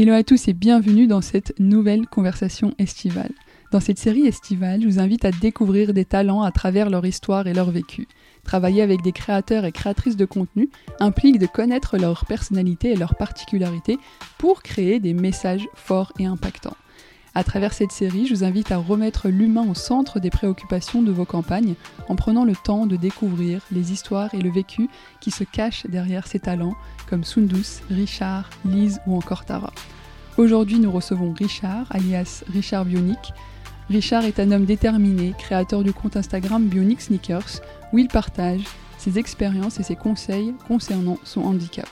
Hello à tous et bienvenue dans cette nouvelle conversation estivale. Dans cette série estivale, je vous invite à découvrir des talents à travers leur histoire et leur vécu. Travailler avec des créateurs et créatrices de contenu implique de connaître leur personnalité et leurs particularités pour créer des messages forts et impactants. À travers cette série, je vous invite à remettre l'humain au centre des préoccupations de vos campagnes en prenant le temps de découvrir les histoires et le vécu qui se cachent derrière ces talents comme Sundus, Richard, Lise ou encore Tara. Aujourd'hui, nous recevons Richard, alias Richard Bionic. Richard est un homme déterminé, créateur du compte Instagram Bionic Sneakers, où il partage ses expériences et ses conseils concernant son handicap.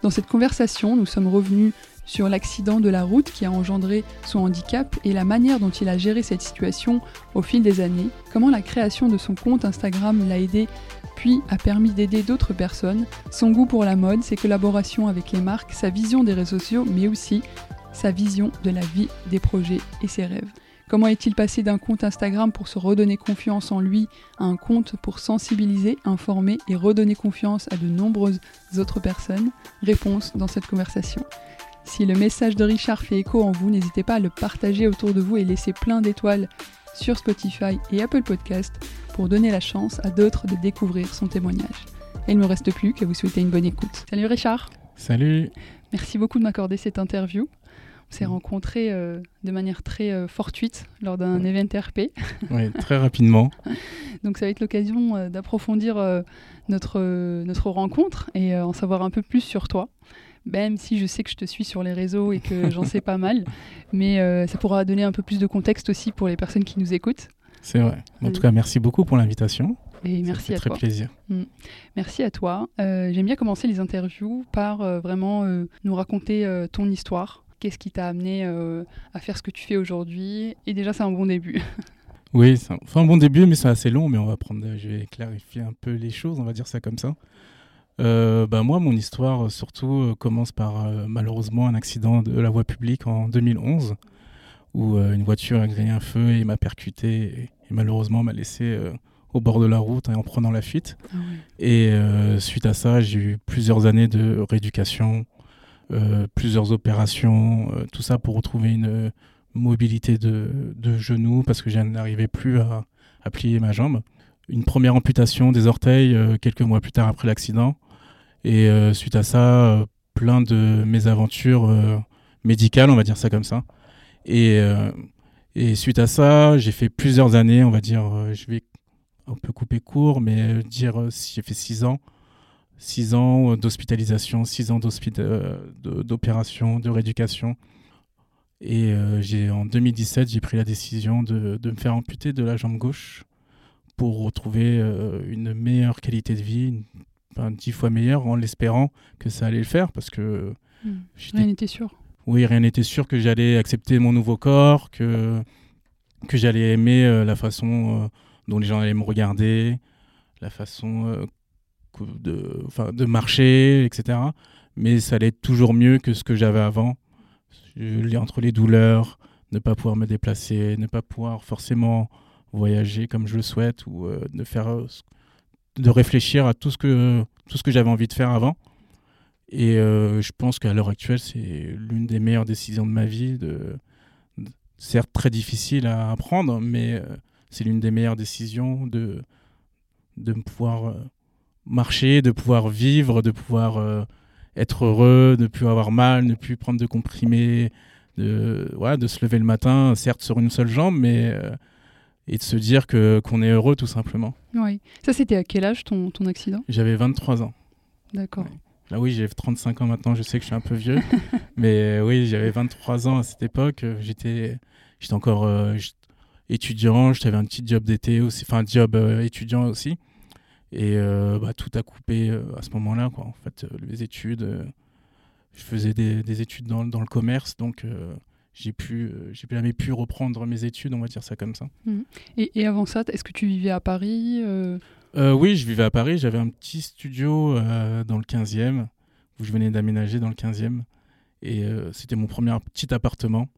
Dans cette conversation, nous sommes revenus sur l'accident de la route qui a engendré son handicap et la manière dont il a géré cette situation au fil des années, comment la création de son compte Instagram l'a aidé puis a permis d'aider d'autres personnes, son goût pour la mode, ses collaborations avec les marques, sa vision des réseaux sociaux, mais aussi sa vision de la vie, des projets et ses rêves. Comment est-il passé d'un compte Instagram pour se redonner confiance en lui à un compte pour sensibiliser, informer et redonner confiance à de nombreuses autres personnes? Réponse dans cette conversation. Si le message de Richard fait écho en vous, n'hésitez pas à le partager autour de vous et laisser plein d'étoiles sur Spotify et Apple Podcast pour donner la chance à d'autres de découvrir son témoignage. Et il ne me reste plus qu'à vous souhaiter une bonne écoute. Salut Richard Salut Merci beaucoup de m'accorder cette interview. On s'est rencontrés euh, de manière très euh, fortuite lors d'un événement RP. Oui, très rapidement. Donc ça va être l'occasion euh, d'approfondir notre, notre rencontre et en savoir un peu plus sur toi même si je sais que je te suis sur les réseaux et que j'en sais pas mal. Mais euh, ça pourra donner un peu plus de contexte aussi pour les personnes qui nous écoutent. C'est vrai. En tout cas, merci beaucoup pour l'invitation. Et merci à très toi. plaisir. Mm. Merci à toi. Euh, j'aime bien commencer les interviews par euh, vraiment nous raconter ton histoire. Qu'est-ce qui t'a amené à faire ce que tu fais aujourd'hui? Et déjà, c'est un bon début. oui, c'est un, un, bon début, mais c'est assez long. Mais on va prendre, je vais clarifier un peu les choses. On va dire ça comme ça. Euh, bah moi, mon histoire, surtout, euh, commence par euh, malheureusement un accident de la voie publique en 2011, où une voiture a grillé un feu et m'a percuté et, malheureusement m'a laissé au bord de la route en prenant la fuite. Ah Et suite à ça, j'ai eu plusieurs années de rééducation, plusieurs opérations, tout ça pour retrouver une mobilité de, de genoux parce que je n'arrivais plus à, à, plier ma jambe. Une première amputation des orteils quelques mois plus tard après l'accident et euh, suite à ça, euh, plein de mésaventures euh, médicales, on va dire ça comme ça. Et, suite à ça, j'ai fait plusieurs années, on va dire, je vais un peu couper court, mais dire j'ai fait six ans. Six ans d'hospitalisation, six ans d'opération, de rééducation. Et j'ai en 2017, j'ai pris la décision de, me faire amputer de la jambe gauche pour retrouver une meilleure qualité de vie, dix fois meilleur en l'espérant que ça allait le faire parce que hmm. rien n'était sûr. Oui, rien n'était sûr que j'allais accepter mon nouveau corps, que que j'allais aimer euh, la façon euh, dont les gens allaient me regarder, la façon euh, de, de marcher, etc. Mais ça allait être toujours mieux que ce que j'avais avant. Je, entre les douleurs, ne pas pouvoir me déplacer, ne pas pouvoir forcément voyager comme je le souhaite ou ne faire de réfléchir à tout ce que, tout ce que j'avais envie de faire avant. Et euh, je pense qu'à l'heure actuelle, c'est l'une des meilleures décisions de ma vie. De, certes, très difficile à prendre, mais euh, c'est l'une des meilleures décisions de, de pouvoir euh, marcher, de pouvoir vivre, de pouvoir être heureux, de ne plus avoir mal, ne plus prendre de comprimés, de, de se lever le matin, certes sur une seule jambe, mais et de se dire que qu'on est heureux tout simplement. Oui. Ça, c'était à quel âge ton, ton accident? J'avais 23 ans. D'accord. Là, oui, j'ai 35 ans maintenant, je sais que je suis un peu vieux. mais oui, j'avais 23 ans à cette époque. J'étais j'étais encore euh, étudiant, j'avais un petit job d'été aussi, enfin un job euh, étudiant aussi. Et euh, bah, tout a coupé à ce moment-là. Quoi. En fait, les études, je faisais des, des études dans, dans, le commerce, donc j'ai pu, euh, j'ai jamais pu reprendre mes études, on va dire ça comme ça. Mmh. Et, avant ça, est-ce que tu vivais à Paris euh? Euh, Oui, je vivais à Paris. J'avais un petit studio dans le 15e, où je venais d'aménager dans le 15e. Et c'était mon premier petit appartement.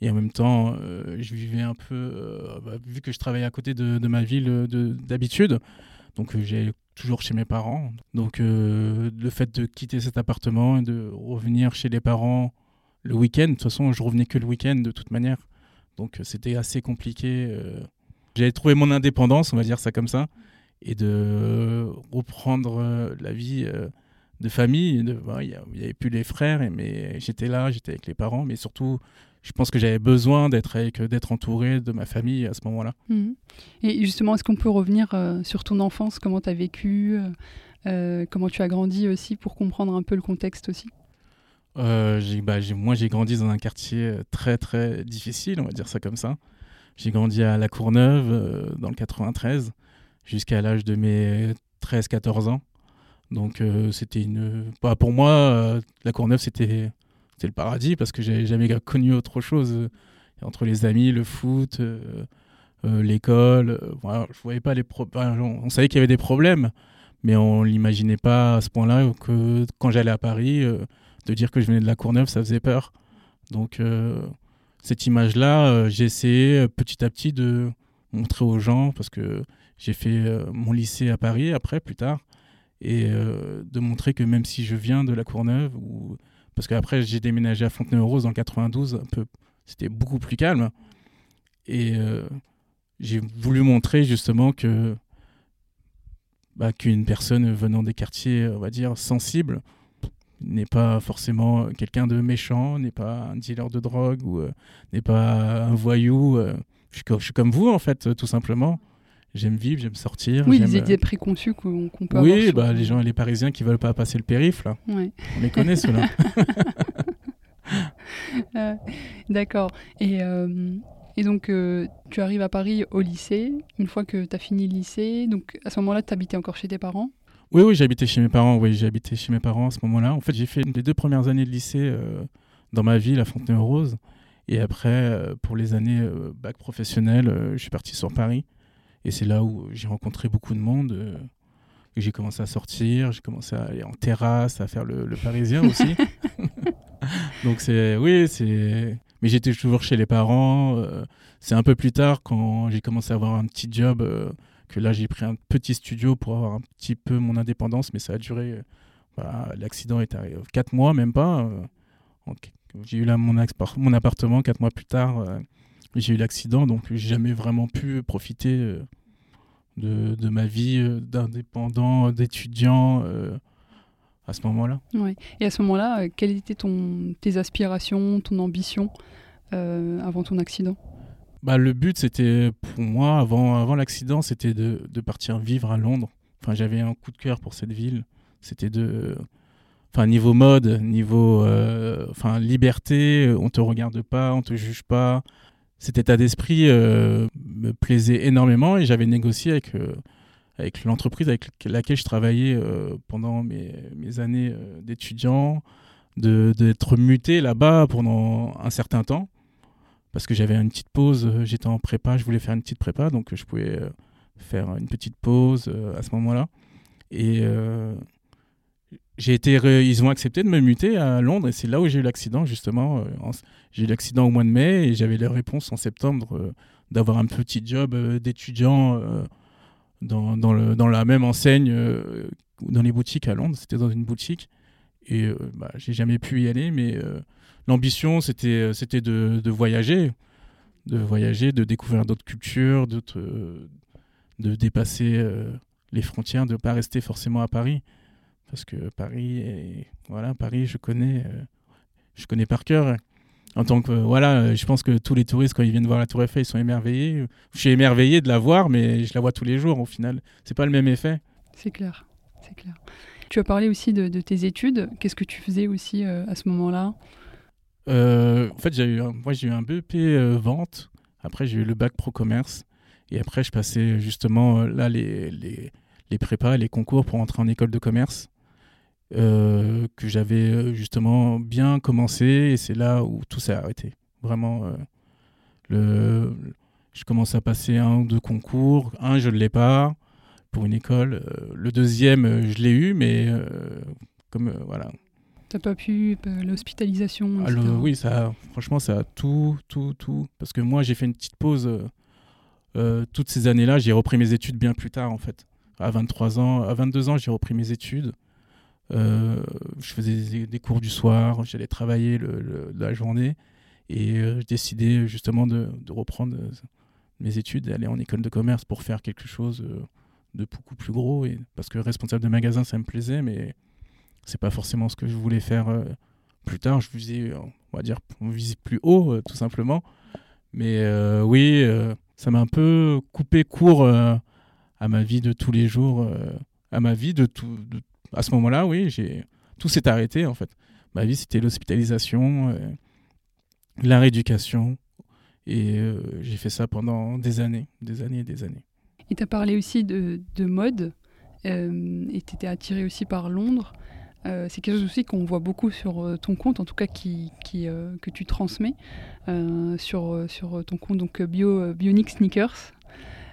Et en même temps, je vivais un peu, bah, vu que je travaillais à côté de, de ma ville d'habitude, donc j'ai toujours chez mes parents. Donc le fait de quitter cet appartement et de revenir chez les parents le week-end. De toute façon, je revenais que le week-end de toute manière. Donc c'était assez compliqué. J'avais trouvé mon indépendance, on va dire ça comme ça, et de reprendre la vie de famille. Il n'y avait plus les frères, mais j'étais là, j'étais avec les parents, mais surtout, je pense que j'avais besoin d'être entouré de ma famille à ce moment-là. Mhm. Et justement, est-ce qu'on peut revenir euh, sur ton enfance, comment tu as vécu, euh, euh, comment tu as grandi aussi, pour comprendre un peu le contexte aussi? Bah, Moi, j'ai grandi dans un quartier très, très difficile, on va dire ça comme ça. J'ai grandi à La Courneuve, dans le 93, jusqu'à l'âge de mes 13-14 ans. Donc euh, c'était une. Bah, pour moi, euh, la Courneuve, c'était le paradis parce que j'avais jamais connu autre chose. Euh, entre les amis, le foot, l'école. Je voyais pas les on, savait qu'il y avait des problèmes, mais on l'imaginait pas à ce point-là que quand j'allais à Paris, de dire que je venais de la Courneuve, ça faisait peur. Donc cette image-là, j'ai essayé petit à petit de montrer aux gens parce que j'ai fait mon lycée à Paris après, plus tard et euh, de montrer que même si je viens de la Courneuve, ou... parce qu'après j'ai déménagé à Fontenay-aux-Roses le 92, un peu, c'était beaucoup plus calme, et euh, j'ai voulu montrer justement que bah, qu'une personne venant des quartiers, on va dire, sensibles, n'est pas forcément quelqu'un de méchant, n'est pas un dealer de drogue ou euh, n'est pas un voyou. je, suis comme vous en fait, tout simplement j'aime vivre, j'aime sortir. Oui, les idées préconçues qu'on peut avoir. Oui, bah, les gens, les Parisiens qui veulent pas passer le périph, là. On les connaît, ceux-là. Euh, d'accord. Et, euh, et donc, euh, tu arrives à Paris au lycée, une fois que tu as fini le lycée. Donc, à ce moment-là, tu habitais encore chez tes parents? Oui, oui, j'habitais chez mes parents. Oui, habité chez mes parents à ce moment-là. En fait, j'ai fait les deux premières années de lycée dans ma ville, à Fontenay-aux-Roses. Et après, pour les années bac professionnel, je suis parti sur Paris. Et c'est là où j'ai rencontré beaucoup de monde. Euh, j'ai commencé à sortir, j'ai commencé à aller en terrasse, à faire le, parisien aussi. Donc c'est, oui, c'est. Mais j'étais toujours chez les parents. Euh, c'est un peu plus tard quand j'ai commencé à avoir un petit job euh, que là j'ai pris un petit studio pour avoir un petit peu mon indépendance, mais ça a duré. L'accident est arrivé quatre mois, même pas. j'ai eu là mon, appartement quatre mois plus tard j'ai eu l'accident, donc j'ai jamais vraiment pu profiter euh, de, ma vie euh, d'indépendant, d'étudiant euh, à ce moment-là. Ouais. Et à ce moment-là, quelles étaient tes aspirations, ton ambition avant ton accident? Bah, Le but, c'était pour moi, avant, l'accident, c'était de, partir vivre à Londres. Enfin, j'avais un coup de cœur pour cette ville. C'était de. Enfin, niveau mode, niveau enfin, liberté, on te regarde pas, on te juge pas cet état d'esprit euh, me plaisait énormément et j'avais négocié avec, euh, avec l'entreprise avec laquelle je travaillais euh, pendant mes, mes années d'étudiant d'être muté là-bas pendant un certain temps parce que j'avais une petite pause, j'étais en prépa, je voulais faire une petite prépa, donc je pouvais faire une petite pause à ce moment-là. Et j'ai été ils ont accepté de me muter à Londres et c'est là où j'ai eu l'accident justement. Euh, j'ai eu l'accident au mois de mai et j'avais la réponse en septembre euh, d'avoir un petit job euh, d'étudiant dans, dans, dans, la même enseigne dans les boutiques à Londres. C'était dans une boutique et bah, j'ai jamais pu y aller, mais l'ambition c'était c'était de, de, voyager, de voyager, de découvrir d'autres cultures, d'autres, de dépasser les frontières, de ne pas rester forcément à Paris parce que Paris, voilà, Paris, je connais, euh, je connais par cœur. En tant que voilà, je pense que tous les touristes quand ils viennent voir la Tour Eiffel, ils sont émerveillés. Je suis émerveillé de la voir, mais je la vois tous les jours. Au final, c'est pas le même effet. C'est clair, c'est clair. Tu as parlé aussi de, tes études. Qu'est-ce que tu faisais aussi euh, à ce moment-là? euh, En fait, j'ai eu, moi, j'ai eu un BEP vente. Après, j'ai eu le bac pro commerce. Et après, je passais justement là les, les, les prépas, les concours pour entrer en école de commerce. Euh, que j'avais euh, justement bien commencé et c'est là où tout s'est arrêté. Vraiment, euh, je commence à passer un ou deux concours. Un, je ne l'ai pas pour une école. le deuxième, je l'ai eu, mais comme voilà. T'as pas pu l'hospitalisation ah, Oui, ça, franchement, ça a tout, tout, tout. Parce que moi, j'ai fait une petite pause. toutes ces années-là, j'ai repris mes études bien plus tard, en fait. À 23 ans, à 22 ans, j'ai repris mes études. je faisais des, cours du soir, j'allais travailler la journée et je décidais justement de, de reprendre mes études et aller en école de commerce pour faire quelque chose de beaucoup plus gros. Et, parce que responsable de magasin, ça me plaisait, mais c'est pas forcément ce que je voulais faire plus tard. Je visais, on va dire, on plus haut, tout simplement. Mais oui, ça m'a un peu coupé court à ma vie de tous les jours, euh, à ma vie de tout. à ce moment-là, oui, tout s'est arrêté en fait. Ma vie, c'était l'hospitalisation, euh, la rééducation, et euh, j'ai fait ça pendant des années, des années et des années. Et tu as parlé aussi de mode, et tu étais attiré aussi par Londres. C'est quelque chose aussi qu'on voit beaucoup sur ton compte, en tout cas qui, qui que tu transmets sur, sur ton compte donc Bio, Bionic Sneakers.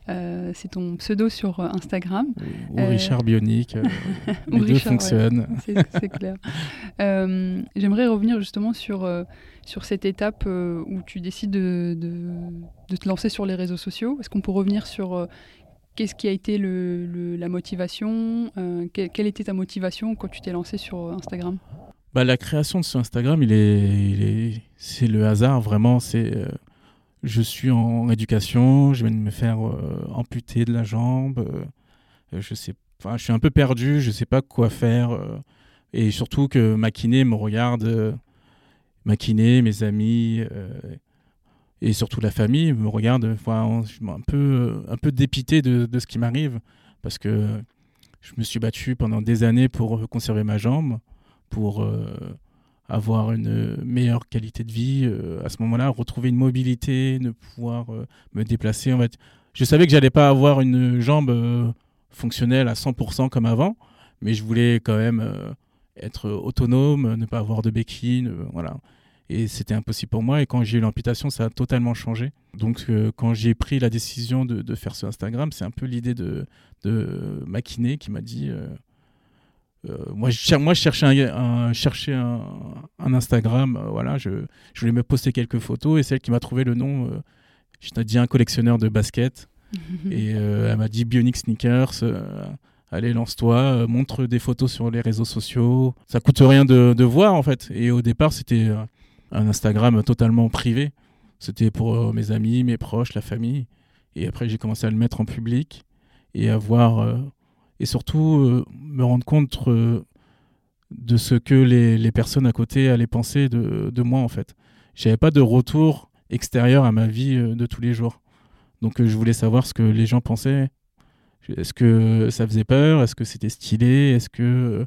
Euh, c'est ton pseudo sur euh, Instagram. Ou, Richard Bionic, euh, les deux fonctionnent. c'est clair. J'aimerais revenir justement sur, sur cette étape où tu décides de, de, te lancer sur les réseaux sociaux. Est-ce qu'on peut revenir sur qu'est-ce qui a été la motivation quelle, était ta motivation quand tu t'es lancé sur Instagram? Bah, La création de ce Instagram, il est, c'est le hasard vraiment. C'est je suis en éducation, je viens de me faire euh, amputer de la jambe, euh, je sais, je suis un peu perdu, je sais pas quoi faire, euh, et surtout que ma kiné me regarde, ma kiné, mes amis, et surtout la famille me regarde, enfin, un peu, un peu dépité de, ce qui m'arrive, parce que je me suis battu pendant des années pour conserver ma jambe, pour avoir une meilleure qualité de vie euh, à ce moment-là, retrouver une mobilité, ne pouvoir euh, me déplacer. En fait, je savais que j'allais pas avoir une jambe euh, fonctionnelle à 100% comme avant, mais je voulais quand même être autonome, ne pas avoir de béquille, voilà. Et c'était impossible pour moi. Et quand j'ai eu l'amputation, ça a totalement changé. Donc, quand j'ai pris la décision de, de faire ce Instagram, c'est un peu l'idée de, de ma kiné qui m'a dit euh, moi, je, moi, je cherchais un, un, Instagram. Euh, voilà, je, je, voulais me poster quelques photos et celle qui m'a trouvé le nom, euh, je t'ai dit un collectionneur de basket. et elle m'a dit Bionic Sneakers. allez, lance-toi, montre des photos sur les réseaux sociaux. Ça coûte rien de, de voir en fait. Et au départ, c'était un Instagram totalement privé. C'était pour mes amis, mes proches, la famille. Et après, j'ai commencé à le mettre en public et à voir et surtout euh, me rendre compte euh, de ce que les, les, personnes à côté allaient penser de, de moi en fait. J'avais pas de retour extérieur à ma vie euh, de tous les jours. Donc je voulais savoir ce que les gens pensaient. Est-ce que ça faisait peur? Est-ce que c'était stylé? Est-ce que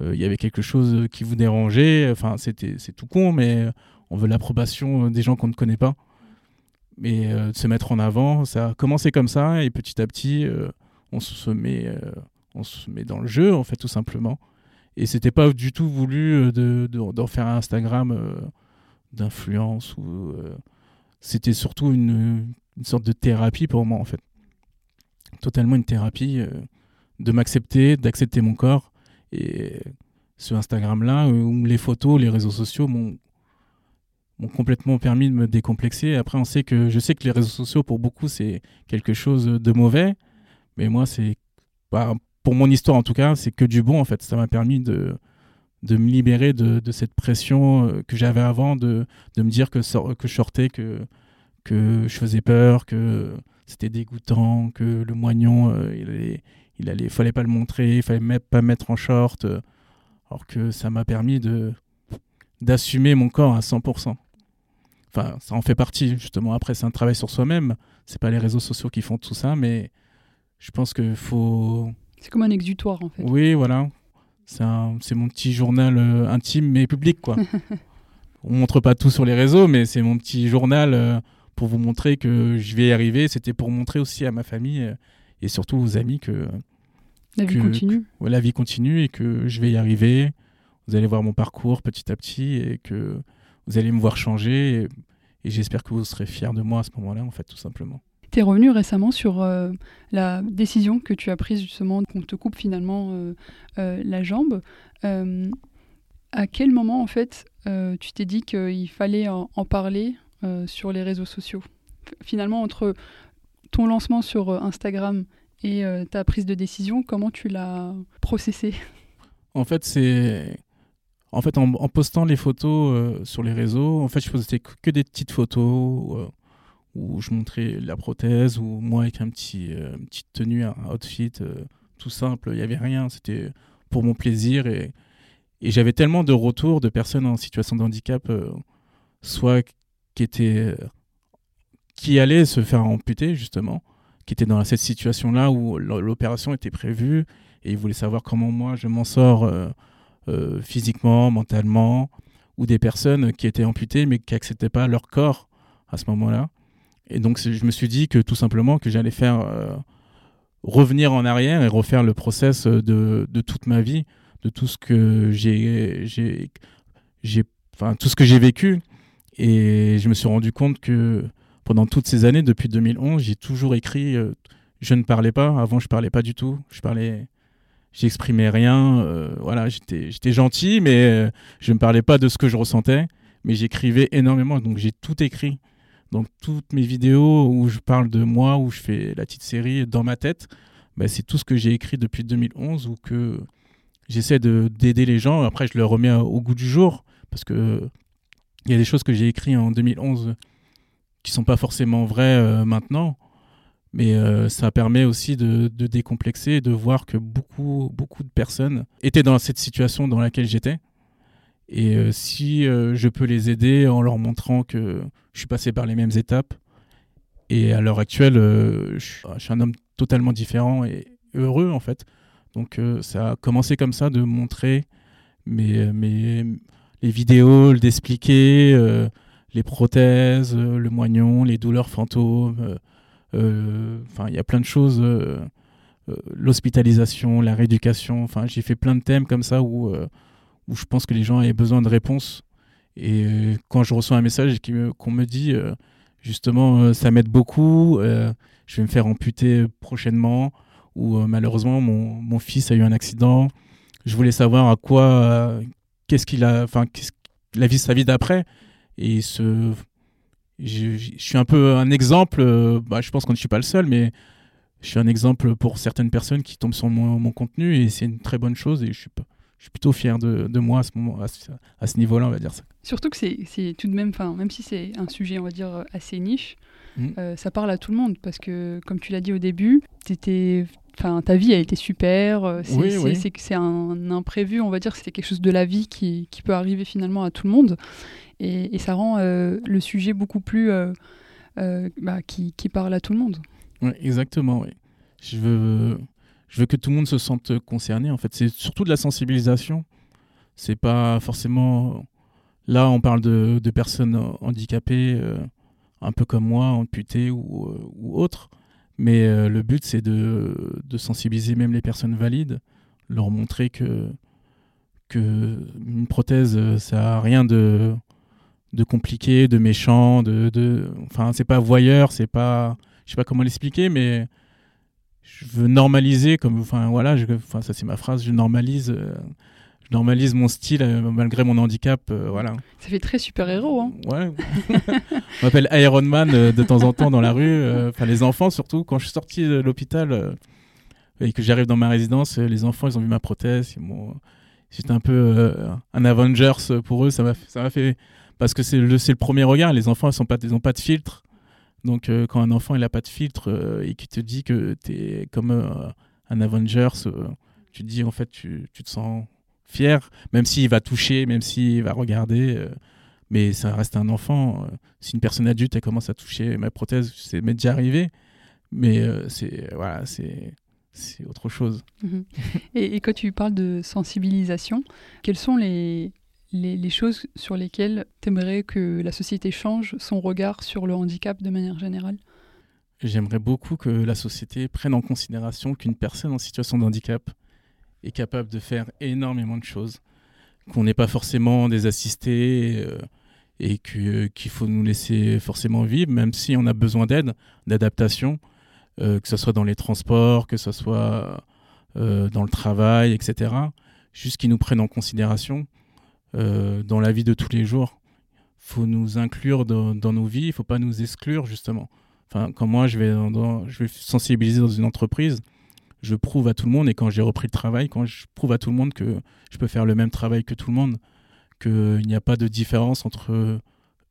il y avait quelque chose qui vous dérangeait Enfin, c'était c'est tout con, mais on veut l'approbation des gens qu'on ne connaît pas. Mais de se mettre en avant, ça a commencé comme ça et petit à petit, on se met, euh, on se met dans le jeu, en fait, tout simplement. Et c'était pas du tout voulu euh, de, d'en faire un Instagram euh, d'influence ou c'était surtout une, une, sorte de thérapie pour moi en fait. Totalement une thérapie de m'accepter, d'accepter mon corps. Et ce Instagram-là, où les photos, les réseaux sociaux m'ont, complètement permis de me décomplexer. Après, on sait que je sais que les réseaux sociaux, pour beaucoup, c'est quelque chose de mauvais. Mais moi, c'est. Pour mon histoire, en tout cas, c'est que du bon, en fait. Ça m'a permis de, de me libérer de, cette pression euh, que j'avais avant, de, de me dire que, que je sortais, que, que je faisais peur, que c'était dégoûtant, que le moignon, euh, il, allait, il allait, fallait pas le montrer, il fallait pas mettre en short. Euh, alors que ça m'a permis de d'assumer mon corps à 100%. Enfin, ça en fait partie, justement. Après, c'est un travail sur soi-même. C'est pas les réseaux sociaux qui font tout ça, mais je pense qu'il faut. C'est comme un exutoire en fait. Oui, voilà. C'est mon petit journal euh, intime mais public quoi. On montre pas tout sur les réseaux, mais c'est mon petit journal euh, pour vous montrer que je vais y arriver. C'était pour montrer aussi à ma famille et surtout aux amis que la vie continue. la vie continue et que je vais y arriver. Vous allez voir mon parcours petit à petit et que vous allez me voir changer. et j'espère que vous serez fiers de moi à ce moment-là, en fait, tout simplement. Tu es revenu récemment sur euh, la décision que tu as prise justement qu'on te coupe finalement euh, euh, la jambe. à quel moment en fait tu t'es dit qu'il fallait en, parler sur les réseaux sociaux? Finalement entre ton lancement sur Instagram et ta prise de décision, comment tu l'as processé En fait, c'est. En fait, en, postant les photos sur les réseaux, en fait, je faisais que des petites photos où je montrais la prothèse, ou moi avec un petit, une petite tenue, un outfit tout simple. Il n'y avait rien. C'était pour mon plaisir. Et, et j'avais tellement de retours de personnes en situation de handicap, soit qui étaient qui allaient se faire amputer justement, qui étaient dans cette situation-là où l'opération était prévue et ils voulaient savoir comment moi je m'en sors euh, euh, physiquement, mentalement, ou des personnes qui étaient amputées mais qui acceptaient pas leur corps à ce moment-là. Et donc je me suis dit que tout simplement que j'allais faire euh, revenir en arrière et refaire le process de, de toute ma vie, de tout ce que j'ai, j'ai, enfin tout ce que j'ai vécu. Et je me suis rendu compte que pendant toutes ces années, depuis 2011, j'ai toujours écrit. Euh, je ne parlais pas. Avant, je parlais pas du tout. Je parlais, j'exprimais rien. Euh, voilà, j'étais, gentil, mais euh, je ne parlais pas de ce que je ressentais. Mais j'écrivais énormément, donc j'ai tout écrit. Donc toutes mes vidéos où je parle de moi, où je fais la petite série dans ma tête, bah, c'est tout ce que j'ai écrit depuis 2011 ou que j'essaie de, d'aider les gens. Après, je le remets au goût du jour parce que il y a des choses que j'ai écrites en 2011 qui sont pas forcément vrais euh, maintenant, mais euh, ça permet aussi de, décomplexer et de voir que beaucoup, beaucoup de personnes étaient dans cette situation dans laquelle j'étais. Et euh, si je peux les aider en leur montrant que je suis passé par les mêmes étapes, et à l'heure actuelle, je, suis un homme totalement différent et heureux en fait. Donc ça a commencé comme ça de montrer mes, mes, les vidéos, d'expliquer les prothèses, euh, le moignon, les douleurs fantômes. Euh, euh, enfin, il y a plein de choses. L'hospitalisation, la rééducation. Enfin, j'ai fait plein de thèmes comme ça où, où je pense que les gens avaient besoin de réponses. Et quand je reçois un message qu'on me dit justement ça m'aide beaucoup, je vais me faire amputer prochainement, ou malheureusement mon, mon, fils a eu un accident, je voulais savoir à quoi, qu'est-ce qu'il a, enfin, la vie, sa vie d'après. Et ce, je, suis un peu un exemple, euh, bah, je pense qu'on ne suis pas le seul, mais je suis un exemple pour certaines personnes qui tombent sur mon, contenu et c'est une très bonne chose et je suis, je suis plutôt fier de, de moi à ce, moment, à ce, niveau-là, on va dire ça. Surtout que c'est tout de même, même si c'est un sujet, on va dire, assez niche, mmh. euh, ça parle à tout le monde parce que, comme tu l'as dit au début, étais ta vie a été super. Euh, c'est un imprévu, on va dire. C'est quelque chose de la vie qui, qui, peut arriver finalement à tout le monde. Et, ça rend euh, le sujet beaucoup plus. Euh, bah, qui, parle à tout le monde. Oui, exactement. Oui. Je, veux, je veux que tout le monde se sente concerné. En fait, c'est surtout de la sensibilisation. C'est pas forcément. Là, on parle de, personnes handicapées, un peu comme moi, amputées ou, ou autres. Mais euh, le but, c'est de, sensibiliser même les personnes valides, leur montrer que, que une prothèse, euh, ça n'a rien de, de compliqué, de méchant, de, de... enfin, c'est pas voyeur, c'est pas, je sais pas comment l'expliquer, mais je veux normaliser, comme, enfin, voilà, je, enfin, ça c'est ma phrase, je normalise. Euh, je normalise mon style malgré mon handicap. voilà. Ça fait très super-héros. Hein. Ouais. On m'appelle Iron Man de temps en temps dans la rue. Enfin, les enfants surtout. Quand je suis sorti de l'hôpital et que j'arrive dans ma résidence, les enfants, ils ont vu ma prothèse. J'étais un peu un Avengers pour eux. Ça m'a ça m'a fait parce que c'est le, premier regard. Les enfants, ils n'ont pas, de filtre. Donc, quand un enfant, il n'a pas de filtre et qui te dit que tu es comme un Avengers, tu te dis, en fait, tu, te sens fier, même s'il va toucher, même s'il va regarder. Euh, mais ça reste un enfant. Euh, si une personne adulte elle commence à toucher ma prothèse, c'est m'est déjà arrivé. Mais euh, c'est voilà, c'est autre chose. Mhm. et, quand tu parles de sensibilisation, quelles sont les, les, choses sur lesquelles tu aimerais que la société change son regard sur le handicap de manière générale? J'aimerais beaucoup que la société prenne en considération qu'une personne en situation de handicap est capable de faire énormément de choses, qu'on n'est pas forcément des assistés euh, et qu'il faut nous laisser forcément vivre, même si on a besoin d'aide, d'adaptation, euh, que ce soit dans les transports, que ce soit euh, dans le travail, etc. Juste qu'ils nous prennent en considération dans la vie de tous les jours. Il faut nous inclure dans, nos vies, il ne faut pas nous exclure, justement. Enfin, quand moi, je vais, sensibiliser dans une entreprise, je prouve à tout le monde, et quand j'ai repris le travail, quand je prouve à tout le monde que je peux faire le même travail que tout le monde, qu'il n'y a pas de différence entre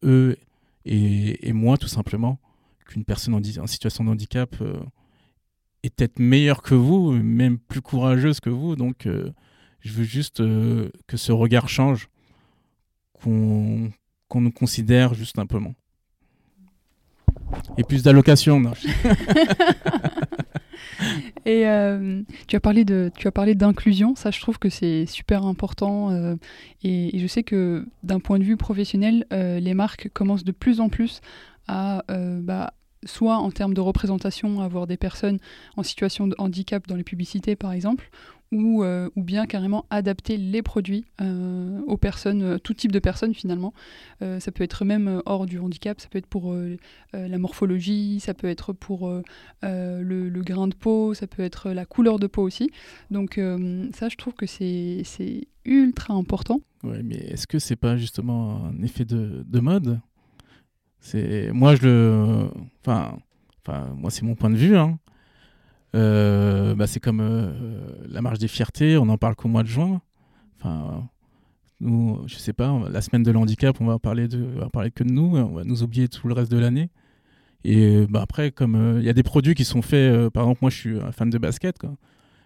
eux et, moi, tout simplement, qu'une personne en, situation de handicap euh, est peut-être meilleure que vous, même plus courageuse que vous. Donc, euh, je veux juste euh, que ce regard change, qu'on nous considère juste simplement. Et plus d'allocations. Et euh, tu as parlé de, tu as parlé d'inclusion. Ça, je trouve que c'est super important. Euh, et, je sais que d'un point de vue professionnel, euh, les marques commencent de plus en plus à bah, soit en termes de représentation, avoir des personnes en situation de handicap dans les publicités par exemple, ou, euh, ou bien carrément adapter les produits euh, aux personnes, euh, tout type de personnes finalement. ça peut être même hors du handicap, ça peut être pour la morphologie, ça peut être pour le, grain de peau, ça peut être la couleur de peau aussi. Donc ça, je trouve que c'est ultra important. Oui, mais est-ce que c'est pas justement un effet de, de mode? Moi je le, enfin, enfin moi c'est mon point de vue. Hein. Euh, bah, c'est comme euh, la marche des fiertés, on n'en parle qu'au mois de juin. Enfin, nous, je sais pas, la semaine de l'handicap, on va parler de, on va parler que de nous, on va nous oublier tout le reste de l'année. Et bah, après, comme il y a des produits qui sont faits, par exemple, moi je suis un fan de basket, quoi.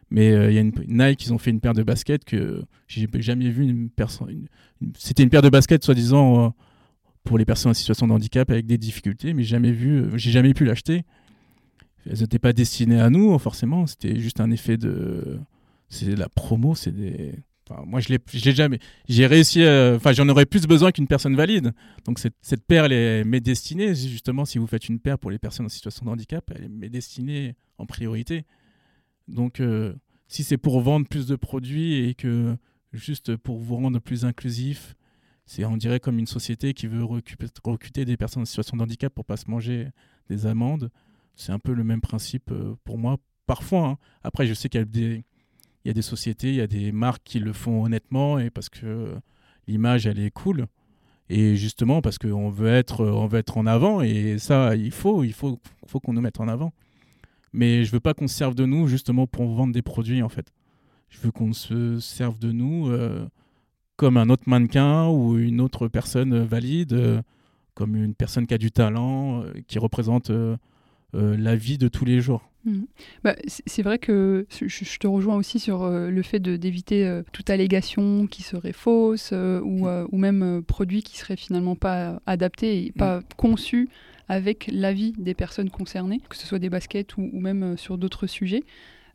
Mais il y a une, Nike, ils ont fait une paire de baskets que j'ai jamais vu une personne. C'était une paire de baskets, soi-disant, pour les personnes en situation de handicap avec des difficultés, mais jamais vu, jamais pu l'acheter elles n'étaient pas destinées à nous, forcément. C'était juste un effet de. C'est la promo, c'est des. Enfin, moi, je l'ai jamais. J'ai réussi. Enfin, j'en aurais plus besoin qu'une personne valide. Donc, cette, cette paire, elle m'est destinée. Justement, si vous faites une paire pour les personnes en situation de handicap, elle m'est destinée en priorité. Donc, euh, si c'est pour vendre plus de produits et que juste pour vous rendre plus inclusif, c'est on dirait comme une société qui veut recruter des personnes en situation de handicap pour pas se manger des amendes. C'est un peu le même principe euh, pour moi. Parfois, hein. après, je sais qu'il y a des, sociétés, il y a des marques qui le font honnêtement et parce que l'image, elle est cool. Et justement, parce qu'on veut être, on veut être en avant et ça, il faut, il faut, faut qu'on nous mette en avant. Mais je veux pas qu'on se serve de nous justement pour vendre des produits en fait. Je veux qu'on se serve de nous euh, comme un autre mannequin ou une autre personne valide, euh, comme une personne qui a du talent, qui représente euh, la vie de tous les jours. Mmh. Bah, c'est vrai que je, te rejoins aussi sur euh, le fait d'éviter euh, toute allégation qui serait fausse ou, mmh. ou, même produit qui serait finalement pas adapté et pas mmh. conçu avec l'avis des personnes concernées, que ce soit des baskets ou, ou même sur d'autres sujets.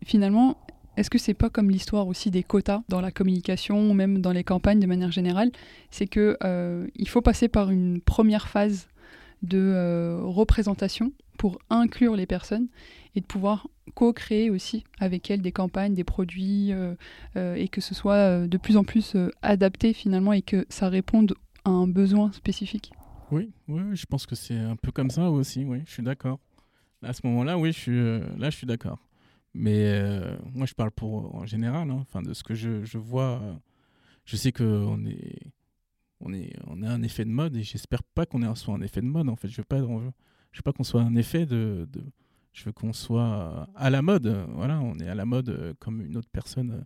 Finalement, est-ce que c'est pas comme l'histoire aussi des quotas dans la communication ou même dans les campagnes de manière générale? C'est que il faut passer par une première phase de représentation pour inclure les personnes et de pouvoir co-créer aussi avec elles des campagnes, des produits, euh, euh, et que ce soit euh, de plus en plus adapté finalement et que ça réponde à un besoin spécifique. Oui, oui, je pense que c'est un peu comme ça aussi, oui, je suis d'accord. À ce moment-là, oui, je suis, là, je suis d'accord. Mais moi, je parle pour en général, hein, enfin, de ce que je, vois. je sais qu'on est, on est, on a un effet de mode et j'espère pas qu'on soit un effet de mode. En fait, je veux pas, je veux pas qu'on soit un effet de, je veux qu'on soit à la mode. Voilà, on est à la mode euh, comme une autre personne,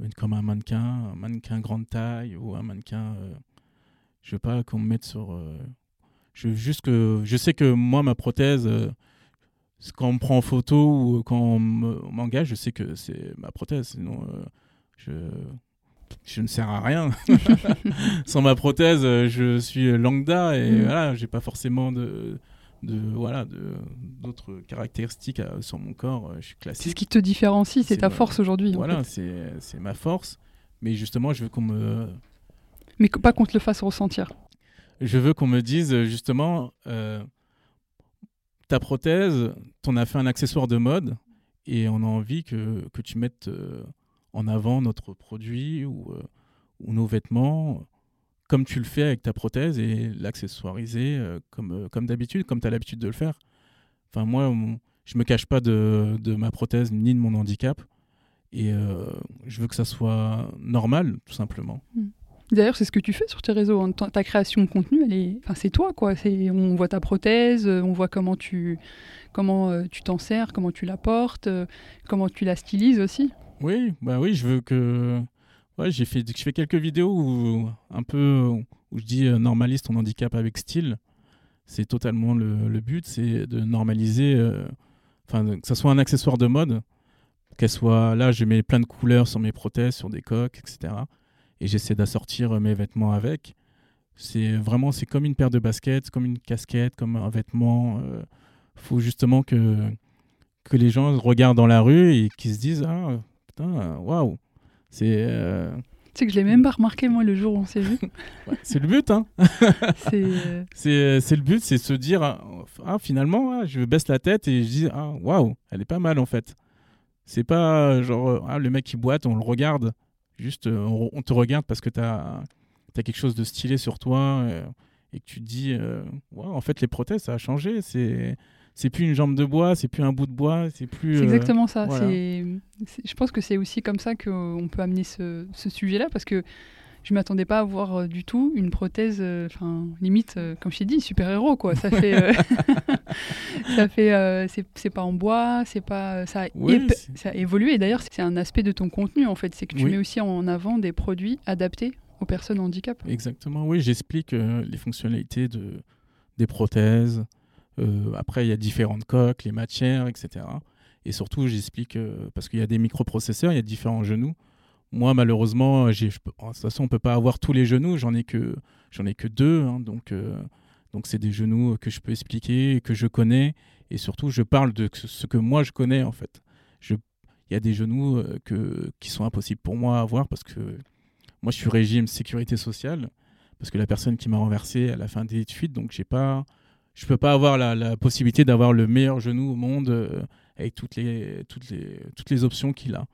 euh, comme un mannequin, un mannequin grande taille ou un mannequin. Euh, je veux pas qu'on me mette sur. je veux juste que, je sais que moi ma prothèse, quand on me prend en photo ou quand on m'engage, je sais que c'est ma prothèse. Sinon, je je ne sers à rien. Sans ma prothèse, je suis lambda et mm. voilà, j'ai pas forcément de, de voilà d'autres caractéristiques euh, sur mon corps. Euh, je suis classique. C'est ce qui te différencie, c'est ta force aujourd'hui. Voilà, c'est ma force. Mais justement, je veux qu'on me. Mais pas qu'on te le fasse ressentir. Je veux qu'on me dise justement, euh, ta prothèse, t'en as fait un accessoire de mode et on a envie que, que tu mettes en avant notre produit ou, ou nos vêtements comme tu le fais avec ta prothèse et l'accessoiriser euh, comme, euh, comme d'habitude, comme tu as l'habitude de le faire. Enfin, moi, je me cache pas de, ma prothèse ni de mon handicap. Et euh, je veux que ça soit normal, tout simplement. Hmm. D'ailleurs, c'est ce que tu fais sur tes réseaux. hein. Ta création de contenu, c'est toi, quoi. On voit ta prothèse, euh, on voit comment tu, euh, t'en sers, comment tu la portes, euh, comment tu la stylises aussi. Oui, bah oui, je veux que. Ouais, j'ai fait, je fais quelques vidéos où un peu où je dis euh, normalise ton handicap avec style. C'est totalement le, le but, c'est de normaliser, euh, enfin que ça soit un accessoire de mode, qu'elle soit là, je mets plein de couleurs sur mes prothèses, sur des coques, etc. Et j'essaie d'assortir euh, mes vêtements avec. C'est vraiment, c'est comme une paire de baskets, comme une casquette, comme un vêtement. Il faut justement que que les gens regardent dans la rue et qu'ils se disent ah putain waouh. C'est euh, Tu sais que je l'ai même pas remarqué moi le jour où on s'est vu. ouais, c'est le but hein. C'est, euh, c'est le but c'est se dire ah, finalement ah, je baisse la tête et je dis ah waouh elle est pas mal en fait. C'est pas euh, genre ah, le mec qui boite on le regarde. Juste euh, on, on te regarde parce que t'as as quelque chose de stylé sur toi euh, et que tu te dis euh, Waouh, en fait les prothèses ça a changé. C'est c'est plus une jambe de bois c'est plus un bout de bois c'est plus c'est euh, exactement ça. voilà. C'est, c'est- je pense que c'est aussi comme ça qu'on peut amener ce, ce sujet-là parce que je m'attendais pas à voir euh, du tout une prothèse, euh, enfin limite, euh, comme je t'ai dit, super-héros quoi. Ça fait, ça fait, c'est, pas en bois, c'est pas, ça a, Oui, ça a évolué. Et d'ailleurs, c'est un aspect de ton contenu en fait, c'est que tu Oui. mets aussi en avant des produits adaptés aux personnes handicap. Exactement, oui, j'explique les fonctionnalités de, des prothèses. Euh, après, il y a différentes coques, les matières, etc. Et surtout, j'explique, euh, parce qu'il y a des microprocesseurs, il y a différents genoux. Moi, malheureusement, de toute façon, on ne peut pas avoir tous les genoux, j'en ai que, ai que deux. hein, donc, euh, donc, c'est des genoux que je peux expliquer, que je connais. Et surtout, je parle de ce que moi, je connais, en fait. Il y a des genoux qui sont impossibles pour moi à avoir parce que moi, je suis régime sécurité sociale parce que la personne qui m'a renversé, elle a fait un délit de fuite, donc j'ai pas, je peux pas avoir la, possibilité d'avoir le meilleur genou au monde euh, avec toutes les, toutes les, toutes les options qu'il a.